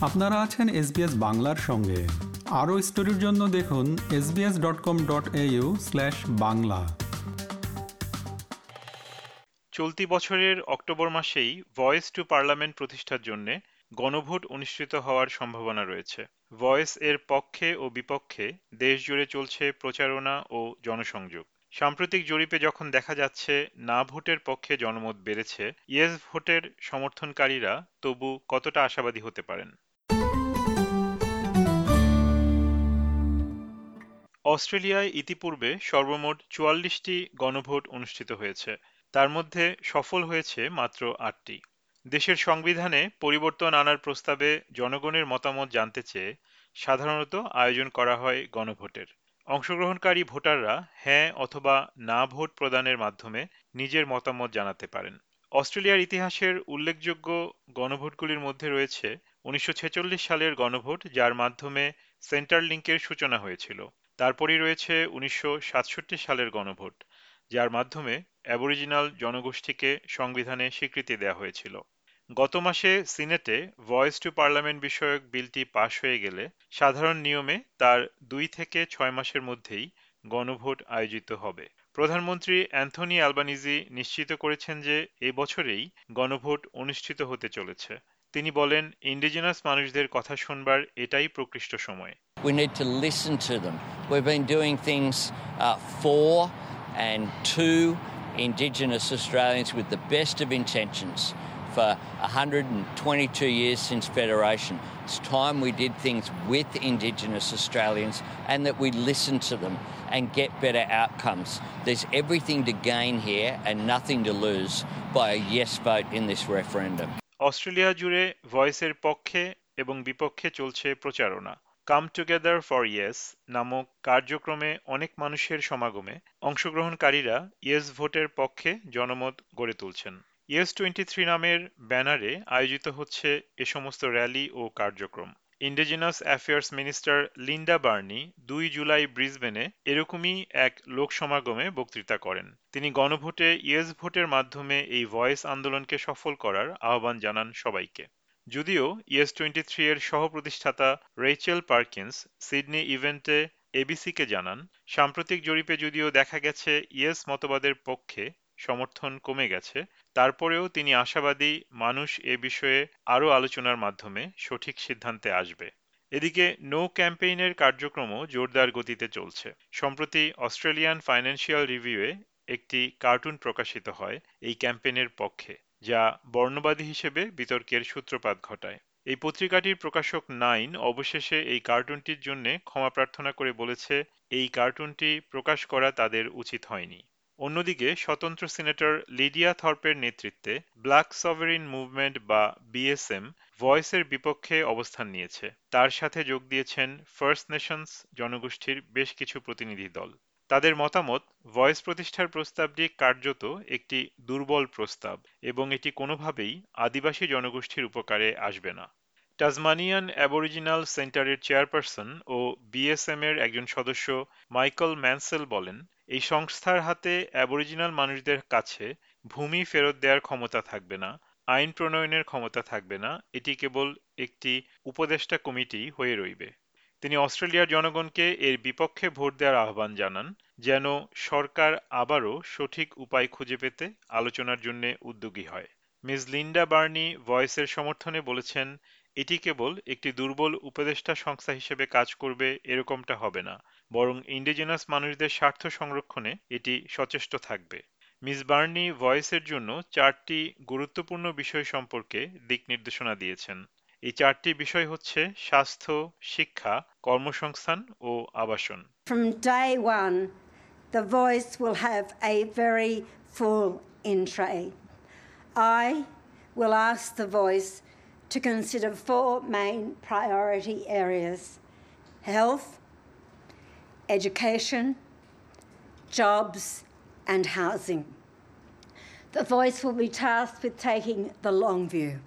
আপনারা আছেন এসবিএস বাংলার সঙ্গে। আরও স্টোরির জন্য দেখুন SBS dot com dot au slash Bangla. চলতি বছরের অক্টোবর মাসেই ভয়েস টু পার্লামেন্ট প্রতিষ্ঠার জন্য গণভোট অনুষ্ঠিত হওয়ার সম্ভাবনা রয়েছে। ভয়েস এর পক্ষে ও বিপক্ষে দেশ জুড়ে চলছে প্রচারণা ও জনসংযোগ। সাম্প্রতিক জরিপে যখন দেখা যাচ্ছে না ভোটের পক্ষে জনমত বেড়েছে, ইয়েস ভোটের সমর্থনকারীরা তবু কতটা আশাবাদী হতে পারেন? অস্ট্রেলিয়ায় ইতিপূর্বে সর্বমোট চুয়াল্লিশটি গণভোট অনুষ্ঠিত হয়েছে। তার মধ্যে সফল হয়েছে মাত্র আটটি। দেশের সংবিধানে পরিবর্তন আনার প্রস্তাবে জনগণের মতামত জানতে চেয়ে সাধারণত আয়োজন করা হয় গণভোটের। অংশগ্রহণকারী ভোটাররা হ্যাঁ অথবা না ভোট প্রদানের মাধ্যমে নিজের মতামত জানাতে পারেন। অস্ট্রেলিয়ার ইতিহাসের উল্লেখযোগ্য গণভোটগুলির মধ্যে রয়েছে উনিশশো ছেচল্লিশ সালের গণভোট, যার মাধ্যমে সেন্টার লিঙ্কের সূচনা হয়েছিল। তারপরই রয়েছে উনিশশো সাতষট্টি সালের গণভোট, যার মাধ্যমে অ্যাবরিজিনাল জনগোষ্ঠীকে সংবিধানে স্বীকৃতি দেওয়া হয়েছিল। গত মাসে সিনেটে ভয়েস টু পার্লামেন্ট বিষয়ক বিলটি পাশ হয়ে গেলে সাধারণ নিয়মে তার দুই থেকে ছয় মাসের মধ্যেই গণভোট আয়োজিত হবে। প্রধানমন্ত্রী অ্যান্থনি অ্যালবানিজি নিশ্চিত করেছেন যে এ বছরেই গণভোট অনুষ্ঠিত হতে চলেছে। তিনি বলেন ইন্ডিজিনাস মানুষদের কথা শুনবার এটাই প্রকৃষ্ট সময় We need to listen to them. We've been doing things uh, for and to Indigenous Australians with the best of intentions for 122 years since Federation. It's time we did things with Indigenous Australians and that we listen to them and get better outcomes. There's everything to gain here and nothing to lose by a yes vote in this referendum. Australia জুড়ে ভয়েসের পক্ষে এবং বিপক্ষে চলছে প্রচারণা। Come together for yes নামক কার্যক্রমে অনেক মানুষের সমাগমে অংশগ্রহণকারীরা ইয়েস ভোটের পক্ষে জনমত গড়ে তুলছেন। ইয়েস টোয়েন্টি থ্রি নামের ব্যানারে আয়োজিত হচ্ছে এ সমস্ত র্যালি ও কার্যক্রম। Indigenous Affairs Minister Linda Burney দুই জুলাই ব্রিসবেনে এরকমই এক লোকসমাগমে বক্তৃতা করেন। তিনি গণভোটে ইয়েস ভোটের মাধ্যমে এই ভয়েস আন্দোলনকে সফল করার আহ্বান জানান সবাইকে। যদিও ইয়েস টোয়েন্টি থ্রি এর সহ প্রতিষ্ঠাতা রেচেল পার্কিন্স সিডনি ইভেন্টে এবিসিকে জানান, সাম্প্রতিক জরিপে যদিও দেখা গেছে, ইয়েস মতবাদের পক্ষে সমর্থন কমে গেছে। তারপরেও তিনি আশাবাদী মানুষ এ বিষয়ে আরও আলোচনার মাধ্যমে সঠিক সিদ্ধান্তে আসবে। এদিকে, নো ক্যাম্পেইনের কার্যক্রমও জোরদার গতিতে চলছে। সম্প্রতি অস্ট্রেলিয়ান ফাইন্যান্সিয়াল রিভিউয়ে একটি কার্টুন প্রকাশিত হয় এই ক্যাম্পেইনের পক্ষে, যা বর্ণবাদী হিসেবে বিতর্কের সূত্রপাত ঘটায়। এই পত্রিকাটির প্রকাশক নাইন অবশেষে এই কার্টুনটির জন্য ক্ষমা প্রার্থনা করে বলেছে, এই কার্টুনটি প্রকাশ করা তাদের উচিত হয়নি। অন্যদিকে স্বতন্ত্র সিনেটর লিডিয়া থর্পের নেতৃত্বে ব্ল্যাক সভারিন মুভমেন্ট বা বিএসএম ভয়েসের বিপক্ষে অবস্থান নিয়েছে। তার সাথে যোগ দিয়েছেন ফার্স্ট নেশনস জনগোষ্ঠীর বেশ কিছু প্রতিনিধি দল। তাদের মতামত, ভয়েস প্রতিষ্ঠার প্রস্তাবটি কার্যত একটি দুর্বল প্রস্তাব এবং এটি কোনোভাবেই আদিবাসী জনগোষ্ঠীর উপকারে আসবে না। টাজমানিয়ান অ্যাবরিজিনাল সেন্টারের চেয়ারপারসন ও বিএসএম এর একজন সদস্য মাইকেল ম্যানসেল বলেন, এই সংস্থার হাতে অ্যাবরিজিনাল মানুষদের কাছে ভূমি ফেরত দেওয়ার ক্ষমতা থাকবে না, আইন প্রণয়নের ক্ষমতা থাকবে না, এটি কেবল একটি উপদেষ্টা কমিটি হয়ে রইবে। তিনি অস্ট্রেলিয়ার জনগণকে এর বিপক্ষে ভোট দেওয়ার আহ্বান জানান, যেন সরকার আবারও সঠিক উপায় খুঁজে পেতে আলোচনার জন্য উদ্যোগী হয়। মিস লিন্ডা বার্নি ভয়েসের সমর্থনে বলেছেন এটি কেবল একটি দুর্বল উপদেষ্টা সংস্থা হিসেবে কাজ করবে এরকমটা হবে না বরং ইন্ডিজিনাস মানুষদের স্বার্থ সংরক্ষণে এটি সচেষ্ট থাকবে। মিস বার্নি ভয়েসের জন্য চারটি গুরুত্বপূর্ণ বিষয় সম্পর্কে দিক নির্দেশনা দিয়েছেন। এই চারটি বিষয় হচ্ছে স্বাস্থ্য শিক্ষা কর্মসংস্থান ও আবাসন। From day one, the voice will have a very full in. I will ask the voice to consider four main priority areas health, education, jobs, and housing. The voice will be tasked with taking the long view.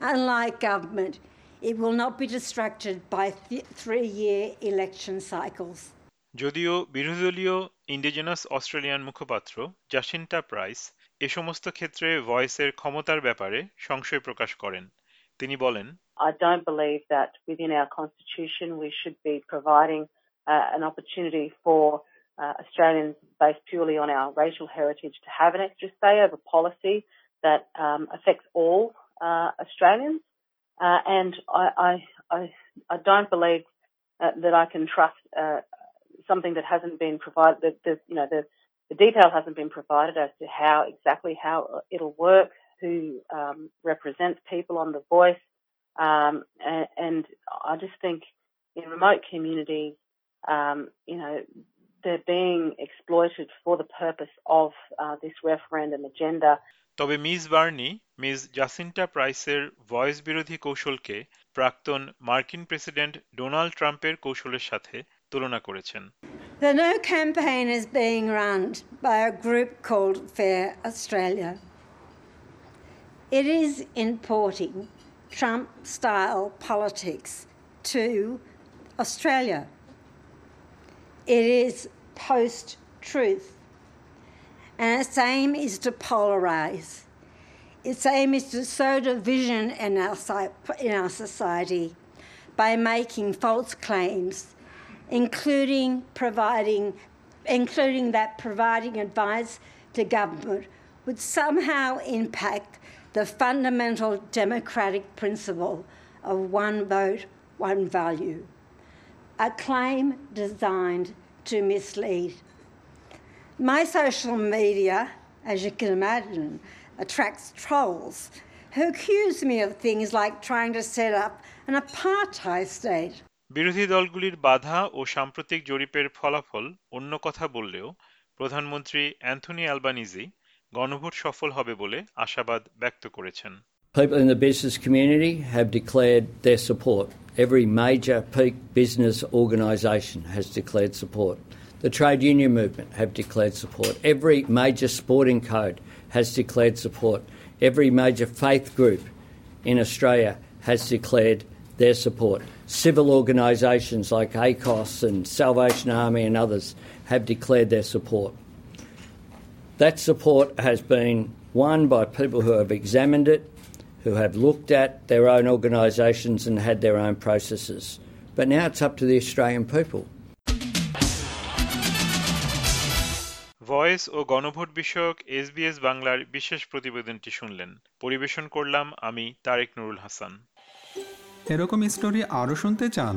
Unlike government, it will not be distracted by th- three year election cycles. যদিও বিরোধীদলীয় Indigenous Australian মুখপাত্র Jacinta Price এ সমস্ত ক্ষেত্রে ভয়েসের ক্ষমতার ব্যাপারে সংশয় প্রকাশ করেন তিনি বলেন I don't believe that within our constitution we should be providing uh, an opportunity for uh, Australians based purely on our racial heritage to have an extra say over policy that um, affects all uh, Australians. Uh, and I, I, I, I, don't believe uh, that I can trust uh, something that hasn't been provided. That the, you know the, the detail hasn't been provided as to how exactly how it'll work, who um, represents people on the voice, um, and, and, I just think in remote communities, um, you know, they're being exploited for the purpose of uh, this referendum agenda. তবে miss Burney miss Jacinta প্রাইসের voice বিরোধী কৌশলকে প্রাক্তন মার্কিন president Donald ট্রাম্পের কৌশলের সাথে তুলনা করেছেন The No campaign is being run by a group called Fair Australia. It is importing Trump style politics to Australia. It is post truth and its aim is to polarize. Its aim is to sow division in our, in our society by making false claims, including providing, including that providing advice to government would somehow impact the fundamental democratic principle of one vote, one value. A claim designed to mislead. My social media, as you can imagine, attracts trolls who accuse me of things like trying to set up an apartheid state. বিরোধী দলগুলির বাধা ও সাম্প্রতিক জরিপের ফলাফল অন্য কথা বললেও প্রধানমন্ত্রী অ্যান্থনি অ্যালবানিজি গণভোট সফল হবে বলে আশাবাদ ব্যক্ত করেছেন People in the business community have declared their support. Every major peak business organisation has declared support. The trade union movement have declared support. Every major sporting code has declared support. Every major faith group in Australia has declared their support. Civil organisations like ACOS and Salvation Army and others have declared their support. That support has been won by people who have examined it, who have looked at their own organisations and had their own processes. But now it's up to the Australian people. Voice ও গণভোট বিষয়ক SBS বাংলার বিশেষ প্রতিবেদনটি শুনলেন পরিবেশন করলাম আমি তারেক নুরুল হাসান এরকম স্টোরি আরও শুনতে চান